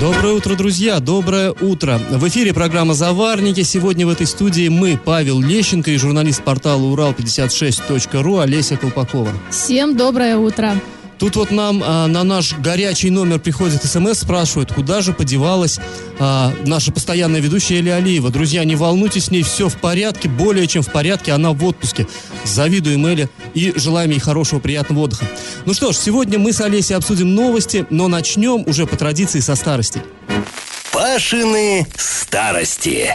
Доброе утро, друзья! Доброе утро! В эфире программа «Заварники». Сегодня в этой студии мы, Павел Лещенко и журналист портала Урал56.ру Олеся Колпакова. Всем доброе утро! Тут вот нам а, на наш горячий номер приходит смс, спрашивают, куда же подевалась а, наша постоянная ведущая Эля Алиева. Друзья, не волнуйтесь, с ней все в порядке, более чем в порядке, она в отпуске. Завидуем Эле и желаем ей хорошего, приятного отдыха. Ну что ж, сегодня мы с Олесей обсудим новости, но начнем уже по традиции со старости. Пашины старости.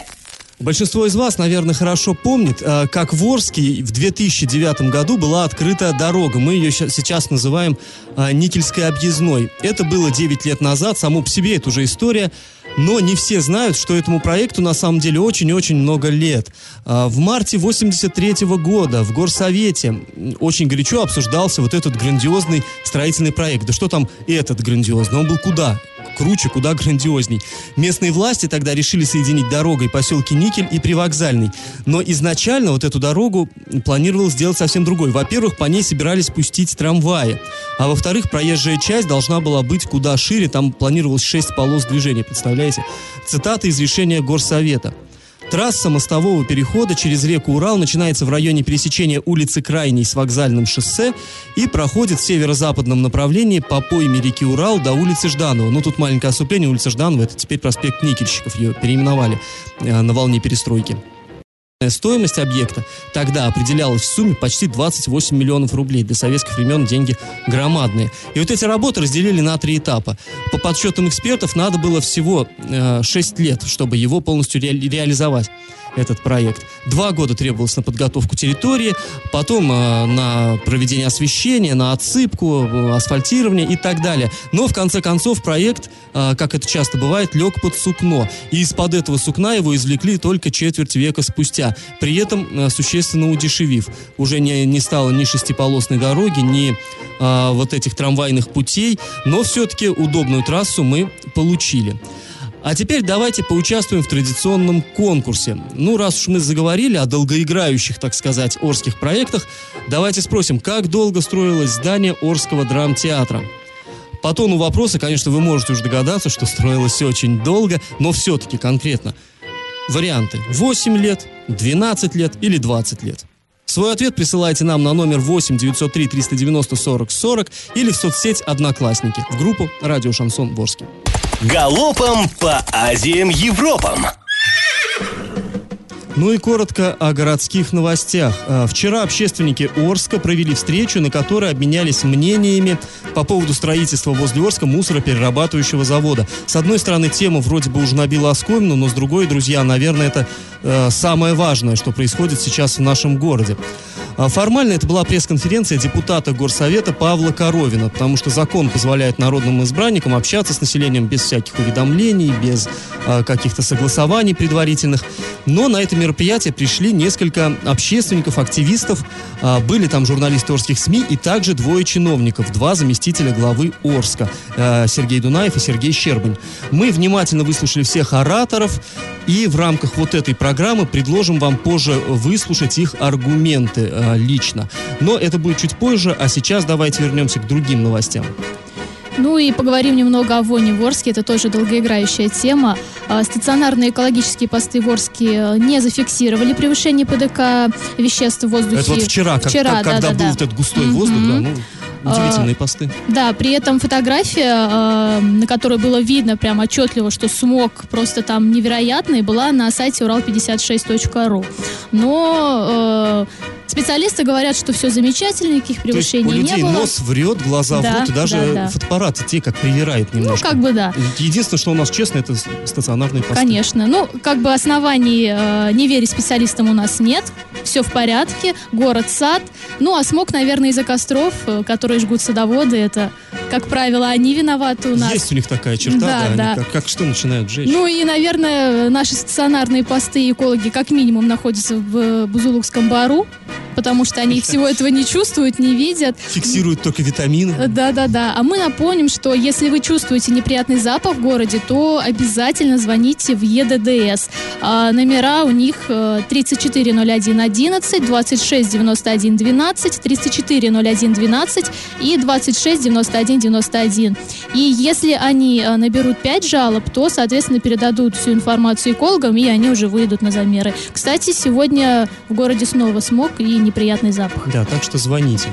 Большинство из вас, наверное, хорошо помнит, э, как в Орске в 2009 году была открыта дорога. Мы ее сейчас называем э, Никельской объездной. Это было 9 лет назад, само по себе это уже история. Но не все знают, что этому проекту на самом деле очень-очень много лет. Э, в марте 83 года в Горсовете очень горячо обсуждался вот этот грандиозный строительный проект. Да что там этот грандиозный? Он был куда? Круче, куда грандиозней. Местные власти тогда решили соединить дорогой поселки Никель и Привокзальный. Но изначально вот эту дорогу планировалось сделать совсем другой. Во-первых, по ней собирались пустить трамваи. А во-вторых, проезжая часть должна была быть куда шире. Там планировалось 6 полос движения, представляете? Цитата из решения Горсовета. Трасса мостового перехода через реку Урал начинается в районе пересечения улицы Крайней с вокзальным шоссе и проходит в северо-западном направлении по пойме реки Урал до улицы Жданова. Ну, тут маленькое отступление. Улица Жданова – это теперь проспект Никельщиков. Ее переименовали э, на волне перестройки. Стоимость объекта тогда определялась в сумме почти 28 миллионов рублей. Для советских времен деньги громадные. И вот эти работы разделили на три этапа. По подсчетам экспертов надо было всего э, 6 лет, чтобы его полностью ре реализовать этот проект. Два года требовалось на подготовку территории, потом э, на проведение освещения, на отсыпку, э, асфальтирование и так далее. Но в конце концов проект, э, как это часто бывает, лег под сукно. И из-под этого сукна его извлекли только четверть века спустя, при этом э, существенно удешевив. Уже не, не стало ни шестиполосной дороги, ни э, вот этих трамвайных путей, но все-таки удобную трассу мы получили. А теперь давайте поучаствуем в традиционном конкурсе. Ну, раз уж мы заговорили о долгоиграющих, так сказать, Орских проектах, давайте спросим, как долго строилось здание Орского драмтеатра? По тону вопроса, конечно, вы можете уже догадаться, что строилось очень долго, но все-таки конкретно. Варианты. 8 лет, 12 лет или 20 лет. Свой ответ присылайте нам на номер 8 903 390 40 40 или в соцсеть «Одноклассники» в группу «Радио Шансон Ворске». Галопом по Азиям Европам. Ну и коротко о городских новостях. А, вчера общественники Орска провели встречу, на которой обменялись мнениями по поводу строительства возле Орска мусороперерабатывающего завода. С одной стороны, тема вроде бы уже набила оскомину, но с другой, друзья, наверное, это э, самое важное, что происходит сейчас в нашем городе. А формально это была пресс-конференция депутата Горсовета Павла Коровина, потому что закон позволяет народным избранникам общаться с населением без всяких уведомлений, без э, каких-то согласований предварительных. Но на это мероприятие пришли несколько общественников, активистов, э, были там журналисты Орских СМИ и также двое чиновников, два заместителя главы Орска, э, Сергей Дунаев и Сергей Щербань. Мы внимательно выслушали всех ораторов и в рамках вот этой программы предложим вам позже выслушать их аргументы э, лично. Но это будет чуть позже, а сейчас давайте вернемся к другим новостям. Ну и поговорим немного о воне в Орске. Это тоже долгоиграющая тема. А, стационарные экологические посты в Орске э, не зафиксировали превышение ПДК веществ в воздухе. Это вот вчера, вчера как, да, когда да, был да. этот густой Мгм. воздух, да, ну, удивительные посты. Да, при этом фотография, на которой было видно прям отчетливо, что смог просто там невероятный, была на сайте урал56.ру. Но э, специалисты говорят, что все замечательно, никаких То есть превышений у людей не было. нос врет, глаза Да, врут, и даже да, да. фотоаппараты те, как привирает ну, немножко. как бы да. Единственное, что у нас честно, это стационарные посты. Конечно. Ну, как бы оснований э, не верить специалистам у нас нет. Все в порядке. Город, сад. Ну, а смог, наверное, из-за костров, э, которые жгут садоводы. Это, как правило, они виноваты у нас. Есть у них такая черта, Да, да, они да. Как, как что начинают жечь. Ну и, наверное, наши стационарные посты и экологи как минимум находятся в э, Бузулукском бару. потому что они всего этого не чувствуют, не видят. Фиксируют только витамины. Да-да-да. А мы напомним, что если вы чувствуете неприятный запах в городе, то обязательно звоните в ЕДДС. А, номера у них 340111, 2691 12, 3401 12 и 2691 91. И если они э, наберут 5 жалоб, то, соответственно, передадут всю информацию экологам, и они уже выйдут на замеры. Кстати, сегодня в городе снова смог и неприятный запах. Да, так что звоните.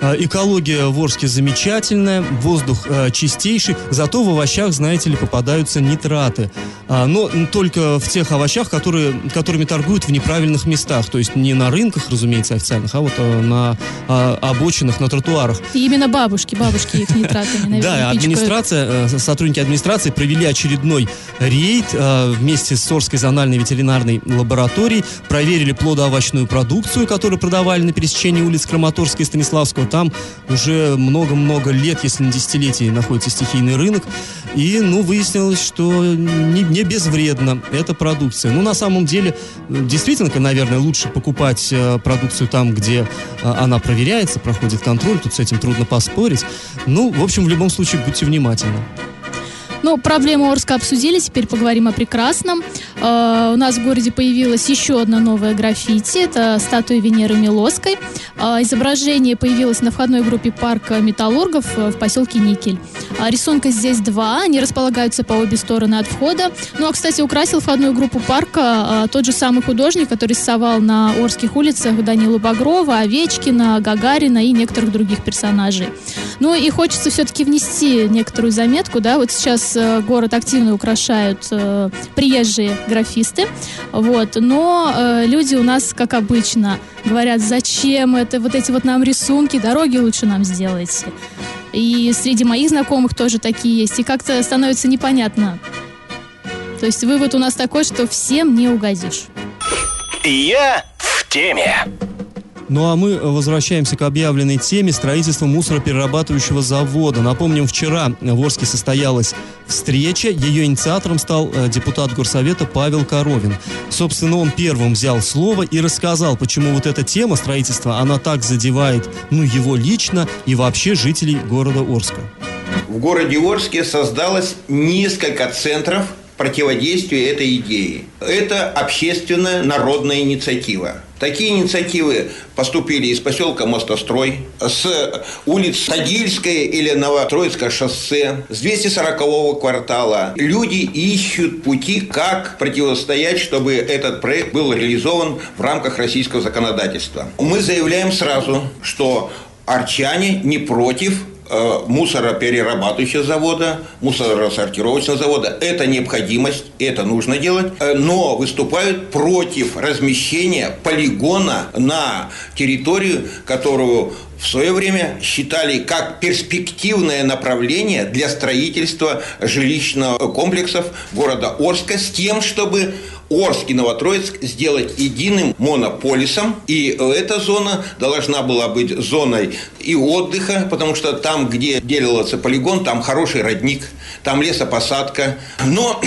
А, экология в Орске замечательная, воздух а, чистейший, зато в овощах, знаете ли, попадаются нитраты. А, но только в тех овощах, которые, которыми торгуют в неправильных местах. То есть не на рынках, разумеется, официальных, а вот на обочинах, на тротуарах. И именно бабушки, бабушки их нитратами, наверное, Да, администрация, э, сотрудники администрации провели очередной рейд вместе с Орской зональной ветеринарной лабораторией, проверили плодоовощную продукцию, которую продавали на пересечении улиц Краматорской и Станиславского там уже много-много лет, если не десятилетий, находится стихийный рынок. И, ну, выяснилось, что не, не безвредна эта продукция. Ну, на самом деле, действительно, наверное, лучше покупать э, продукцию там, где э, она проверяется, проходит контроль. Тут с этим трудно поспорить. Ну, в общем, в любом случае, будьте внимательны. Ну, проблему Орска обсудили, теперь поговорим о прекрасном. Э, у нас в городе появилась еще одна новая граффити. Это статуя Венеры Милоской. Э, изображение появилось на входной группе парка металлургов э, в поселке Никель. Э, рисунка здесь два, они располагаются по обе стороны от входа. Ну, а, кстати, украсил входную группу парка э, тот же самый художник, который рисовал на Орских улицах Данилу Багрова, Овечкина, Гагарина и некоторых других персонажей. Ну, и хочется все-таки внести некоторую заметку, да, вот сейчас э, город активно украшают э, приезжие графисты, вот, но э, люди у нас, как обычно, говорят, зачем это, вот эти вот нам рисунки, дороги лучше нам сделайте. И среди моих знакомых тоже такие есть, и как-то становится непонятно. То есть вывод у нас такой, что всем не угодишь. Я в теме. Ну а мы возвращаемся к объявленной теме строительства мусороперерабатывающего завода. Напомним, вчера в Орске состоялась встреча. Ее инициатором стал э, депутат Горсовета Павел Коровин. Собственно, он первым взял слово и рассказал, почему вот эта тема строительства, она так задевает, ну, его лично и вообще жителей города Орска. В городе Орске создалось несколько центров противодействию этой идеи. Это общественная народная инициатива. Такие инициативы поступили из поселка Мостострой, с улиц Тагильское или Новотроицкое шоссе, с 240-го квартала. Люди ищут пути, как противостоять, чтобы этот проект был реализован в рамках российского законодательства. Мы заявляем сразу, что арчане не против мусороперерабатывающего завода, мусоросортировочного завода. Это необходимость, это нужно делать, э, но выступают против размещения полигона на территорию, которую в свое время считали как перспективное направление для строительства жилищных комплексов города Орска с тем, чтобы Орск и Новотроицк сделать единым монополисом. И эта зона должна была быть зоной и отдыха, потому что там, где делался полигон, там хороший родник, там лесопосадка. Но,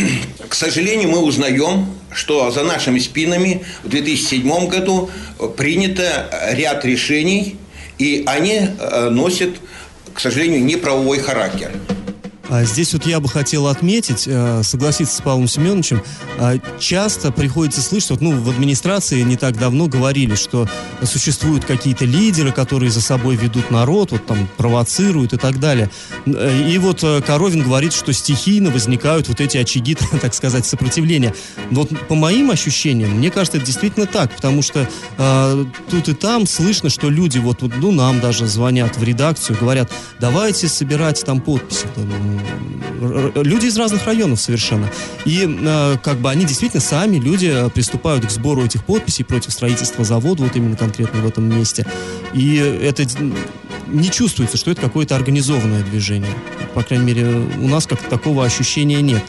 к сожалению, мы узнаем, что за нашими спинами в 2007 году принято ряд решений, и они э, носят, к сожалению, неправовой характер. А здесь вот я бы хотел отметить, э, согласиться с Павлом Семеновичем, а, часто приходится слышать, вот, ну, в администрации не так давно говорили, что существуют какие-то лидеры, которые за собой ведут народ, вот там провоцируют и так далее. И вот э, Коровин говорит, что стихийно возникают вот эти очаги, так сказать, сопротивления. Вот по моим ощущениям, мне кажется, это действительно так, потому что э, тут и там слышно, что люди вот, вот, ну, нам даже звонят в редакцию, говорят, давайте собирать там подписи люди из разных районов совершенно. И э, как бы они действительно сами, люди, э, приступают к сбору этих подписей против строительства завода, вот именно конкретно в этом месте. И это не чувствуется, что это какое-то организованное движение. По крайней мере, у нас как такого ощущения нет.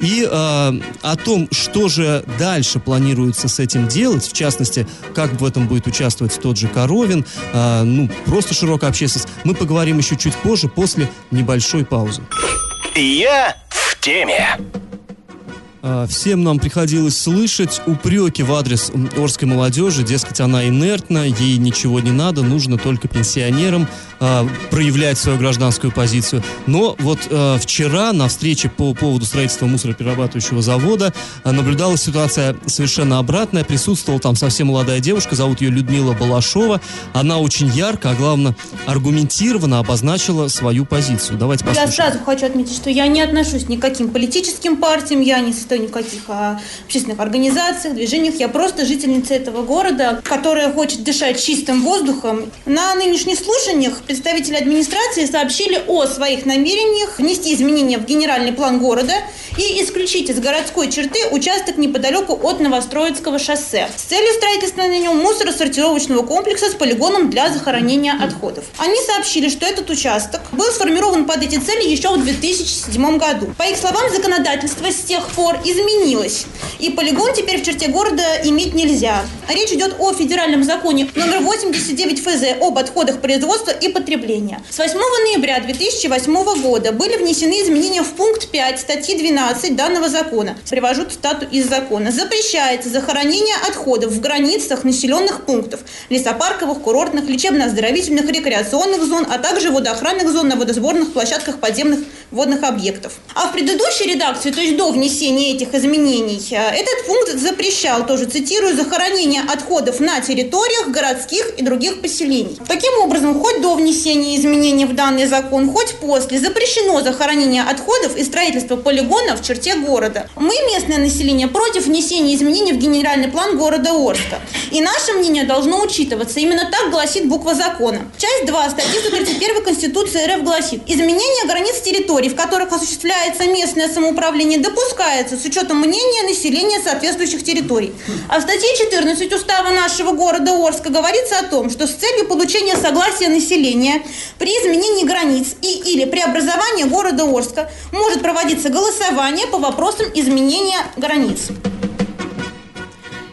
И э, о том, что же дальше планируется с этим делать, в частности, как в этом будет участвовать тот же Коровин, э, ну, просто широкая общественность, мы поговорим еще чуть позже, после небольшой паузы. Я в теме. А, всем нам приходилось слышать упреки в адрес Орской молодежи, дескать, она инертна, ей ничего не надо, нужно только пенсионерам а, проявлять свою гражданскую позицию. Но вот а, вчера на встрече по поводу строительства мусороперерабатывающего завода а, наблюдалась ситуация совершенно обратная. Присутствовала там совсем молодая девушка, зовут ее Людмила Балашова. Она очень ярко, а главное аргументированно обозначила свою позицию. Давайте послушаем. Я сразу хочу отметить, что я не отношусь ни к каким политическим партиям, я не состою ни в каких а, общественных организациях, движениях. Я просто жительница этого города, которая хочет дышать чистым воздухом. На нынешних слушаниях представители администрации сообщили о своих намерениях внести изменения в генеральный план города и исключить из городской черты участок неподалеку от Новостроицкого шоссе с целью строительства на нем мусоросортировочного комплекса с полигоном для захоронения отходов. Они сообщили, что этот участок был сформирован под эти цели еще в 2007 году. По их словам, законодательство с тех пор изменилось, и полигон теперь в черте города иметь нельзя. Речь идет о федеральном законе номер 89 ФЗ об отходах производства и потребления. С 8 ноября 2008 года были внесены изменения в пункт 5 статьи 12 данного закона. Привожу цитату из закона. Запрещается захоронение отходов в границах населенных пунктов, лесопарковых, курортных, лечебно-оздоровительных, рекреационных зон, а также водоохранных зон на водосборных площадках подземных водных объектов. А в предыдущей редакции, то есть до внесения этих изменений, э, этот пункт запрещал, тоже цитирую, захоронение отходов на территориях городских и других поселений. Таким образом, хоть до внесения изменений в данный закон, хоть после, запрещено захоронение отходов и строительство полигона в черте города. Мы, местное население, против внесения изменений в генеральный план города Орска. И наше мнение должно учитываться. Именно так гласит буква закона. Часть 2 статьи 131 Конституции РФ гласит, изменение границ территорий, в которых осуществляется местное самоуправление, допускается с учетом мнения населения соответствующих территорий. А в статье 14 устава нашего города Орска говорится о том, что с целью получения согласия населения при изменении границ и или преобразовании города Орска может проводиться голосование по вопросам изменения границ.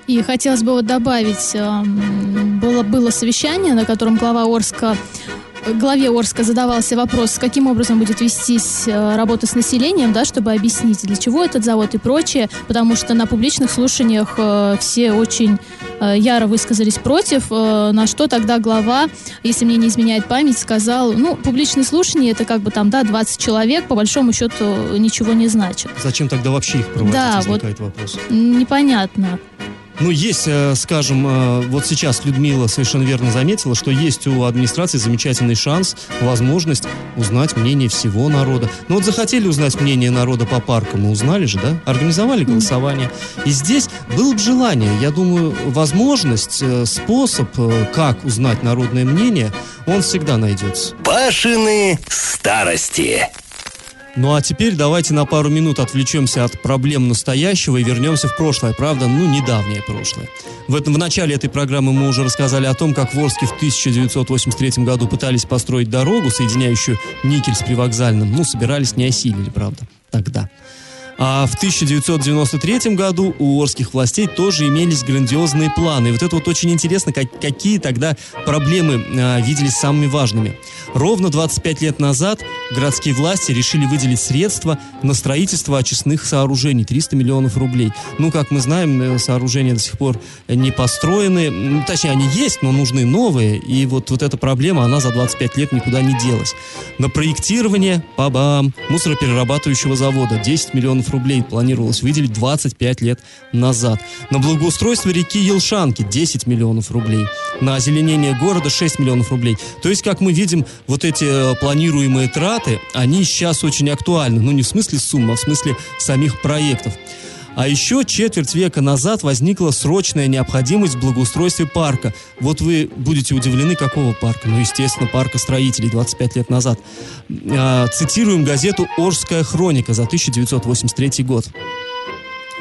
И хотелось бы вот добавить, эм, было, было совещание, на котором глава Орска главе Орска задавался вопрос, каким образом будет вестись э, работа с населением, да, чтобы объяснить, для чего этот завод и прочее, потому что на публичных слушаниях э, все очень э, яро высказались против, на что тогда глава, если мне не изменяет память, сказал, ну, публичные слушания, это как бы там, да, 20 человек, по большому счету ничего не значит. Зачем тогда вообще их проводить, да, возникает вот вопрос. Непонятно. Ну, есть, э, скажем, э, вот сейчас Людмила совершенно верно заметила, что есть у администрации замечательный шанс, возможность узнать мнение всего народа. Ну вот захотели узнать мнение народа по паркам, мы узнали же, да? Организовали голосование. И здесь было бы желание, я думаю, возможность, э, способ, как узнать народное мнение, он всегда найдется. Пашины старости. Ну а теперь давайте на пару минут отвлечемся от проблем настоящего и вернемся в прошлое, правда, ну недавнее прошлое. В, этом, в начале этой программы мы уже рассказали о том, как в Орске в 1983 году пытались построить дорогу, соединяющую Никель с Привокзальным. Ну, собирались, не осилили, правда, тогда. А в 1993 году у орских властей тоже имелись грандиозные планы. И вот это вот очень интересно, как, какие тогда проблемы а, виделись самыми важными. Ровно 25 лет назад городские власти решили выделить средства на строительство очистных сооружений. 300 миллионов рублей. Ну, как мы знаем, э, сооружения до сих пор не построены. Точнее, они есть, но нужны новые. И вот, вот эта проблема, она за 25 лет никуда не делась. На проектирование, бабам, мусороперерабатывающего завода 10 миллионов миллионов рублей планировалось выделить 25 лет назад. На благоустройство реки Елшанки 10 миллионов рублей. На озеленение города 6 миллионов рублей. То есть, как мы видим, вот эти э, планируемые траты, они сейчас очень актуальны. Ну, не в смысле суммы, а в смысле самих проектов. А еще четверть века назад возникла срочная необходимость в благоустройстве парка. Вот вы будете удивлены, какого парка? Ну, естественно, парка строителей 25 лет назад. А, цитируем газету «Орская хроника» за 1983 год.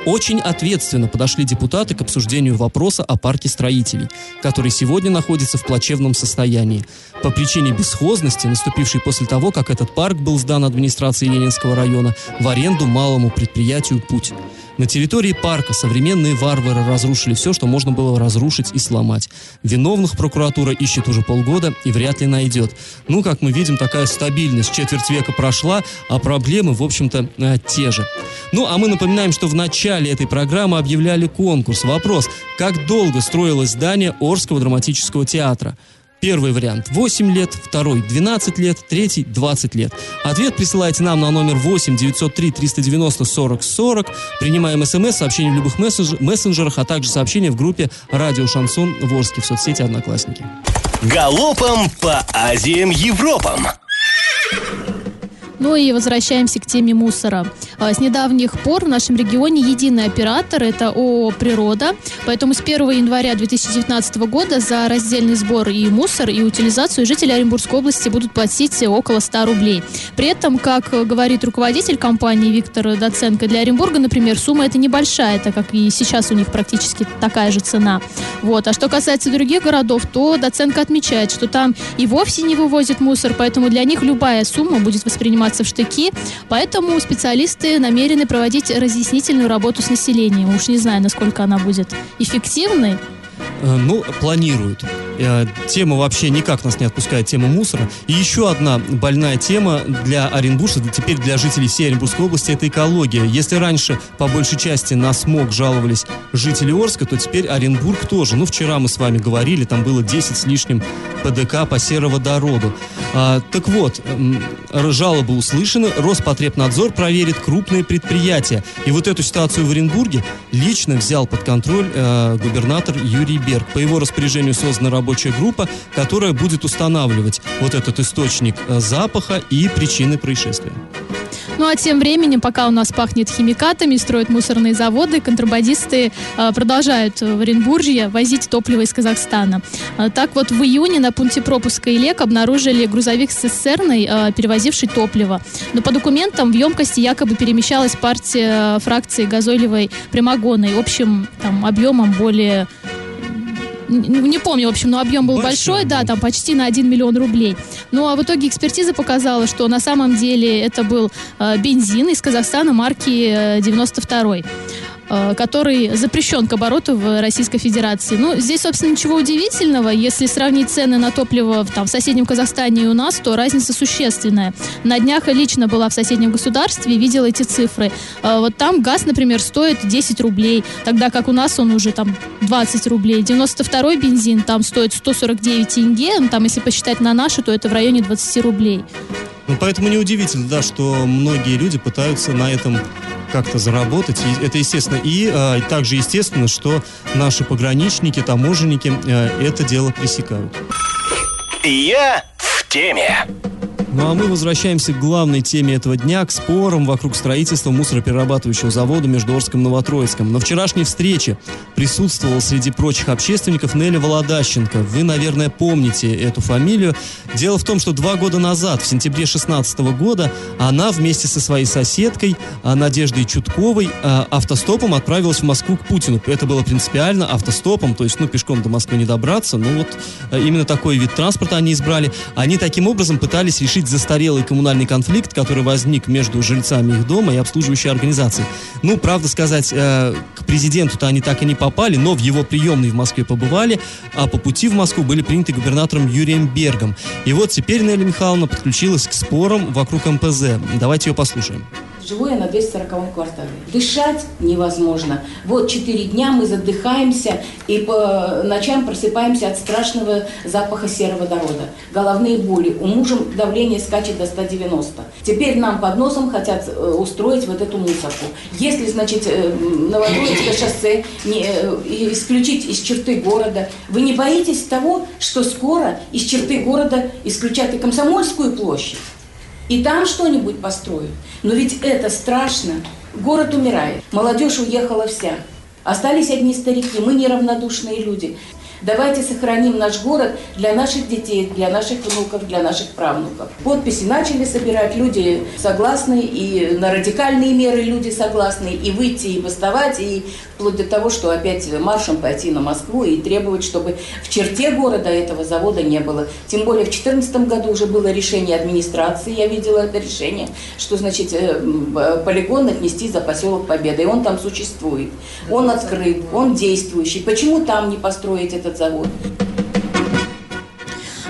Очень ответственно подошли депутаты к обсуждению вопроса о парке строителей, который сегодня находится в плачевном состоянии. По причине бесхозности, наступившей после того, как этот парк был сдан администрацией Ленинского района в аренду малому предприятию «Путь». На территории парка современные варвары разрушили все, что можно было разрушить и сломать. Виновных прокуратура ищет уже полгода и вряд ли найдет. Ну, как мы видим, такая стабильность четверть века прошла, а проблемы, в общем-то, э, те же. Ну, а мы напоминаем, что в начале этой программы объявляли конкурс. Вопрос, как долго строилось здание Орского драматического театра? Первый вариант 8 лет, второй 12 лет, третий 20 лет. Ответ присылайте нам на номер 8 903 390 40 40. Принимаем смс, сообщения в любых мессенджерах, а также сообщения в группе «Радио Шансон Ворске» в соцсети «Одноклассники». Галопом по Азиям Европам! Ну и возвращаемся к теме мусора. А, с недавних пор в нашем регионе единый оператор – это ООО «Природа». Поэтому с 1 января 2019 года за раздельный сбор и мусор, и утилизацию жители Оренбургской области будут платить около 100 рублей. При этом, как говорит руководитель компании Виктор Доценко, для Оренбурга, например, сумма это небольшая, так как и сейчас у них практически такая же цена. Вот. А что касается других городов, то Доценко отмечает, что там и вовсе не вывозят мусор, поэтому для них любая сумма будет восприниматься восприниматься в штыки, поэтому специалисты намерены проводить разъяснительную работу с населением. Уж не знаю, насколько она будет эффективной, Э, ну, планируют. Э, тема вообще никак нас не отпускает, тема мусора. И еще одна больная тема для оренбуржцев, теперь для жителей всей Оренбургской области, это экология. Если раньше, по большей части, на смог жаловались жители Орска, то теперь Оренбург тоже. Ну, вчера мы с вами говорили, там было 10 с лишним ПДК по сероводороду. А, так вот, жалобы услышаны, Роспотребнадзор проверит крупные предприятия. И вот эту ситуацию в Оренбурге лично взял под контроль э, губернатор Юрий Берг. По его распоряжению создана рабочая группа, которая будет устанавливать вот этот источник э, запаха и причины происшествия. Ну а тем временем, пока у нас пахнет химикатами, строят мусорные заводы, контрабандисты э, продолжают в Оренбуржье возить топливо из Казахстана. Э, так вот, в июне на пункте пропуска ИЛЕК обнаружили грузовик с цистерной, э, перевозивший топливо. Но по документам в емкости якобы перемещалась партия фракции газойлевой прямогонной общим там, объемом более не помню, в общем, но объем был большой, большой да, там почти на 1 миллион рублей. Ну, а в итоге экспертиза показала, что на самом деле это был э, бензин из Казахстана марки э, 92 Э, который запрещен к обороту в Российской Федерации. Ну, здесь, собственно, ничего удивительного. Если сравнить цены на топливо там, в соседнем Казахстане и у нас, то разница существенная. На днях лично была в соседнем государстве и видела эти цифры. Э, вот там газ, например, стоит 10 рублей, тогда как у нас он уже там 20 рублей. 92-й бензин там стоит 149 тенге, ну, там, если посчитать на наши, то это в районе 20 рублей. Ну, поэтому неудивительно, да, что многие люди пытаются на этом как-то заработать. И это естественно. И э, также естественно, что наши пограничники, таможенники э, это дело пресекают. Я в теме. Ну а мы возвращаемся к главной теме этого дня, к спорам вокруг строительства мусороперерабатывающего завода между Орском и Новотроицком. На вчерашней встрече присутствовала среди прочих общественников Нелли Володащенко. Вы, наверное, помните эту фамилию. Дело в том, что два года назад, в сентябре 2016 года, она вместе со своей соседкой а, Надеждой Чутковой а, автостопом отправилась в Москву к Путину. Это было принципиально автостопом, то есть, ну, пешком до Москвы не добраться. Ну, вот а, именно такой вид транспорта они избрали. Они таким образом пытались решить решить застарелый коммунальный конфликт, который возник между жильцами их дома и обслуживающей организацией. Ну, правда сказать, э, к президенту-то они так и не попали, но в его приемной в Москве побывали, а по пути в Москву были приняты губернатором Юрием Бергом. И вот теперь Нелли Михайловна подключилась к спорам вокруг МПЗ. Давайте ее послушаем. Живу я на 240 квартале. Дышать невозможно. Вот четыре дня мы задыхаемся и по ночам просыпаемся от страшного запаха сероводорода. Головные боли. У мужа давление скачет до 190. Теперь нам под носом хотят э, устроить вот эту мусорку. Если, значит, э, Новотроицкое шоссе не, э, исключить из черты города, вы не боитесь того, что скоро из черты города исключат и Комсомольскую площадь? И там что-нибудь построят. Но ведь это страшно. Город умирает, молодежь уехала вся. Остались одни старики, мы неравнодушные люди. Давайте сохраним наш город для наших детей, для наших внуков, для наших правнуков. Подписи начали собирать, люди согласны, и на радикальные меры люди согласны, и выйти, и бастовать, и вплоть до того, что опять маршем пойти на Москву и требовать, чтобы в черте города этого завода не было. Тем более в 2014 году уже было решение администрации, я видела это решение, что значит э, полигон отнести за поселок Победа, и он там существует. Он открыт, он действующий. Почему там не построить этот завод?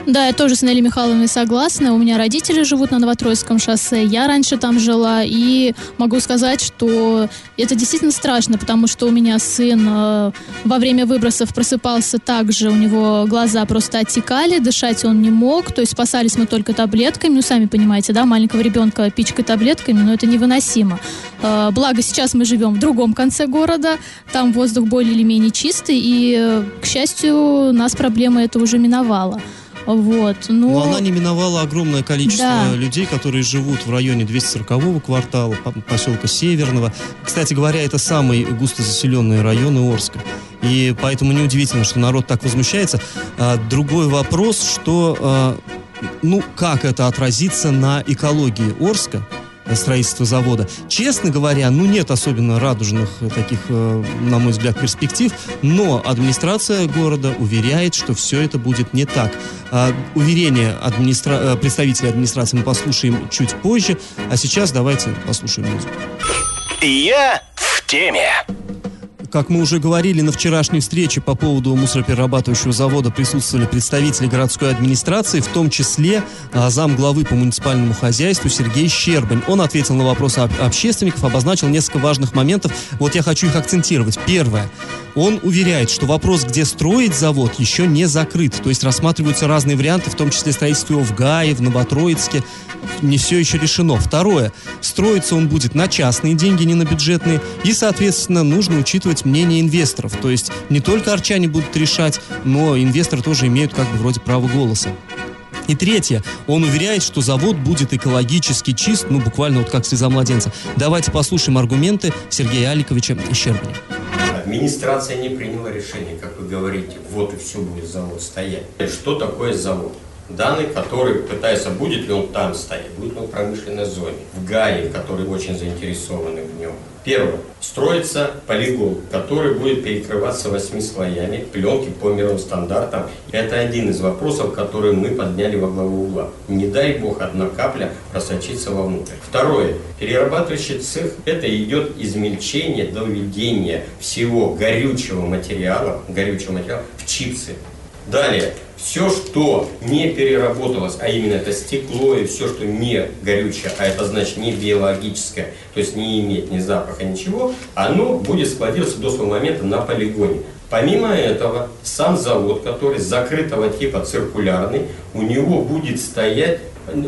Да, я тоже с Нелли Михайловной согласна. У меня родители живут на Новотроицком шоссе. Я раньше там жила. И могу сказать, что это действительно страшно, потому что у меня сын э, во время выбросов просыпался так же. У него глаза просто оттекали, дышать он не мог. То есть спасались мы только таблетками. Ну, сами понимаете, да, маленького ребенка пичкой таблетками, но это невыносимо. Э, благо, сейчас мы живем в другом конце города. Там воздух более или менее чистый. И, э, к счастью, нас проблема это уже миновала. Вот, но... Но она не миновала огромное количество Да. людей, которые живут в районе 240-го квартала, по- поселка Северного. Кстати говоря, это самый густозаселенный район Орска. И поэтому неудивительно, что народ так возмущается. А, другой вопрос, что, а, ну, как это отразится на экологии Орска, э, строительство завода. Честно говоря, ну нет особенно радужных э, таких, э, на мой взгляд, перспектив, но администрация города уверяет, что все это будет не так. А, уверение администра... представителей администрации мы послушаем чуть позже, а сейчас давайте послушаем музыку. Я в теме. Как мы уже говорили, на вчерашней встрече по поводу мусороперерабатывающего завода присутствовали представители городской администрации, в том числе а, зам главы по муниципальному хозяйству Сергей Щербань. Он ответил на вопросы об- общественников, обозначил несколько важных моментов. Вот я хочу их акцентировать. Первое. Он уверяет, что вопрос, где строить завод, еще не закрыт. То есть рассматриваются разные варианты, в том числе строительство в Гае, в Новотроицке. Не все еще решено. Второе. Строиться он будет на частные деньги, не на бюджетные. И, соответственно, нужно учитывать мнение инвесторов. То есть не только арчане будут решать, но инвесторы тоже имеют как бы вроде право голоса. И третье, он уверяет, что завод будет экологически чист, ну буквально вот как слеза младенца. Давайте послушаем аргументы Сергея Аликовича Щербаня. Администрация не приняла решение, как вы говорите, вот и все будет завод стоять. Что такое завод? Данный, который пытается, будет ли он там стоять, будет ли он в промышленной зоне, в ГАИ, которые очень заинтересованы в нем. Первое. Строится полигон, который будет перекрываться восьми слоями пленки по мировым стандартам. Это один из вопросов, которые мы подняли во главу угла. Не дай бог одна капля просочится вовнутрь. Второе. Перерабатывающий цех – это идет измельчение, доведение всего горючего материала, горючего материала в чипсы. Далее, все, что не переработалось, а именно это стекло и все, что не горючее, а это значит не биологическое, то есть не имеет ни запаха, ничего, оно будет складироваться до своего момента на полигоне. Помимо этого, сам завод, который закрытого типа циркулярный, у него будет стоять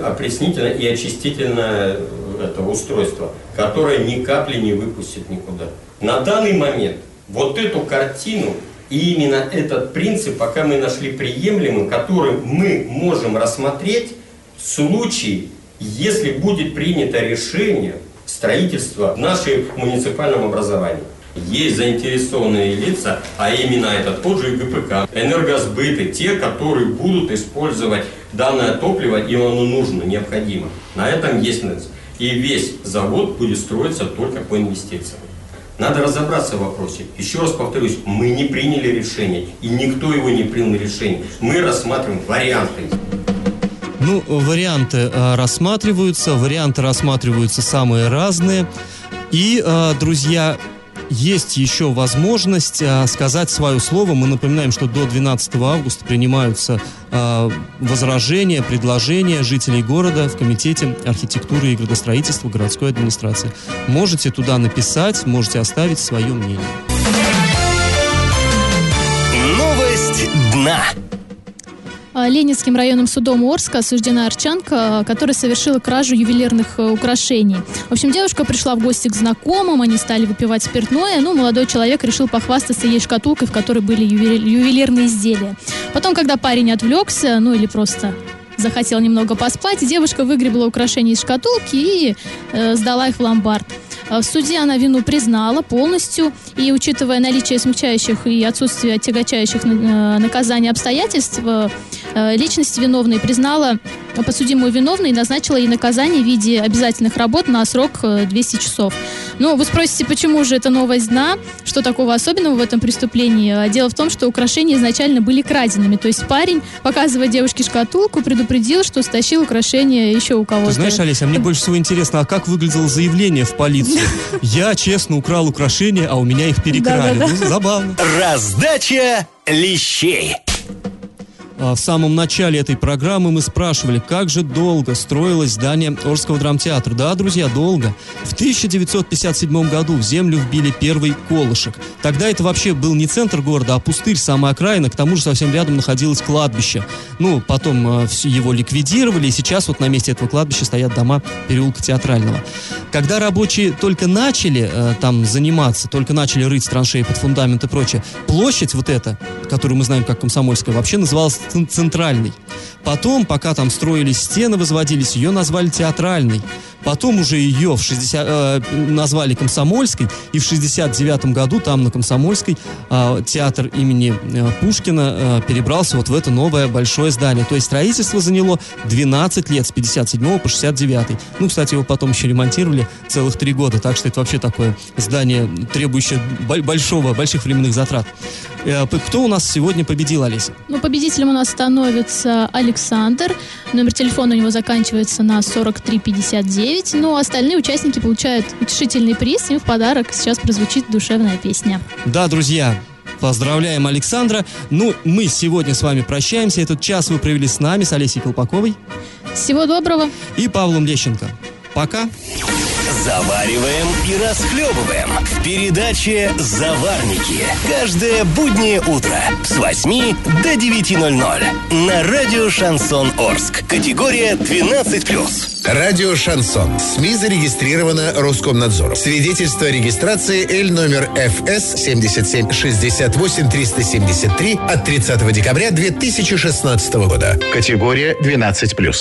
опреснительное и очистительное э, это устройство, которое ни капли не выпустит никуда. На данный момент вот эту картину и именно этот принцип, пока мы нашли приемлемым, который мы можем рассмотреть в случае, если будет принято решение строительства в нашем муниципальном образовании. Есть заинтересованные лица, а именно это тот же ГПК, энергосбыты, те, которые будут использовать данное топливо, им оно нужно, необходимо. На этом есть. И весь завод будет строиться только по инвестициям. Надо разобраться в вопросе. Еще раз повторюсь, мы не приняли решение, и никто его не принял решение. Мы рассматриваем варианты. Ну, варианты э, рассматриваются, варианты рассматриваются самые разные. И, э, друзья, есть еще возможность э, сказать свое слово. Мы напоминаем, что до 12 августа принимаются э, возражения, предложения жителей города в Комитете архитектуры и градостроительства городской администрации. Можете туда написать, можете оставить свое мнение. Новость дна. Ленинским районным судом Орска осуждена арчанка, которая совершила кражу ювелирных э, украшений. В общем, девушка пришла в гости к знакомым, они стали выпивать спиртное, ну, молодой человек решил похвастаться ей шкатулкой, в которой были ювели- ювелирные изделия. Потом, когда парень отвлекся, ну, или просто захотел немного поспать, девушка выгребла украшения из шкатулки и э, сдала их в ломбард. В суде она вину признала полностью, и учитывая наличие смягчающих и отсутствие отягочающих наказаний обстоятельств, личность виновной признала подсудимую виновной и назначила ей наказание в виде обязательных работ на срок 200 часов. Ну, вы спросите, почему же это новость дна? Что такого особенного в этом преступлении? Дело в том, что украшения изначально были краденными. То есть парень, показывая девушке шкатулку, предупредил, что стащил украшения еще у кого-то. Ты знаешь, Олеся, а мне больше всего интересно, а как выглядело заявление в полицию? Я честно украл украшения, а у меня их перекрали. Ну, забавно. Раздача лещей. А, в самом начале этой программы мы спрашивали, как же долго строилось здание Орского драмтеатра. Да, друзья, долго. В 1957 году в землю вбили первый колышек. Тогда это вообще был не центр города, а пустырь, самая окраина. К тому же совсем рядом находилось кладбище. Ну, потом э, его ликвидировали, и сейчас вот на месте этого кладбища стоят дома переулка Театрального. Когда рабочие только начали э, там заниматься, только начали рыть траншеи под фундамент и прочее, площадь вот эта, которую мы знаем как Комсомольская, вообще называлась центральный. Потом, пока там строились стены, возводились, ее назвали театральной. Потом уже ее в 60, э, назвали Комсомольской, и в 69 году там на Комсомольской э, театр имени э, Пушкина э, перебрался вот в это новое большое здание. То есть строительство заняло 12 лет, с 57 по 69. Ну, кстати, его потом еще ремонтировали целых три года, так что это вообще такое здание, требующее большого, больших временных затрат. Э, кто у нас сегодня победил, Олеся? Ну, победителем у нас становится Александр. Номер телефона у него заканчивается на 4359. Ну, а остальные участники получают утешительный приз. Им в подарок сейчас прозвучит душевная песня. Да, друзья, Поздравляем Александра. Ну, мы сегодня с вами прощаемся. Этот час вы провели с нами, с Олесей Колпаковой. Всего доброго. И Павлом Лещенко. Пока. Завариваем и расхлебываем в передаче «Заварники». Каждое буднее утро с 8 до 9.00 на радио «Шансон Орск». Категория 12+. Радио «Шансон». СМИ зарегистрировано Роскомнадзором. Свидетельство о регистрации Л номер ФС 77 68 373 от 30 декабря 2016 года. Категория 12+.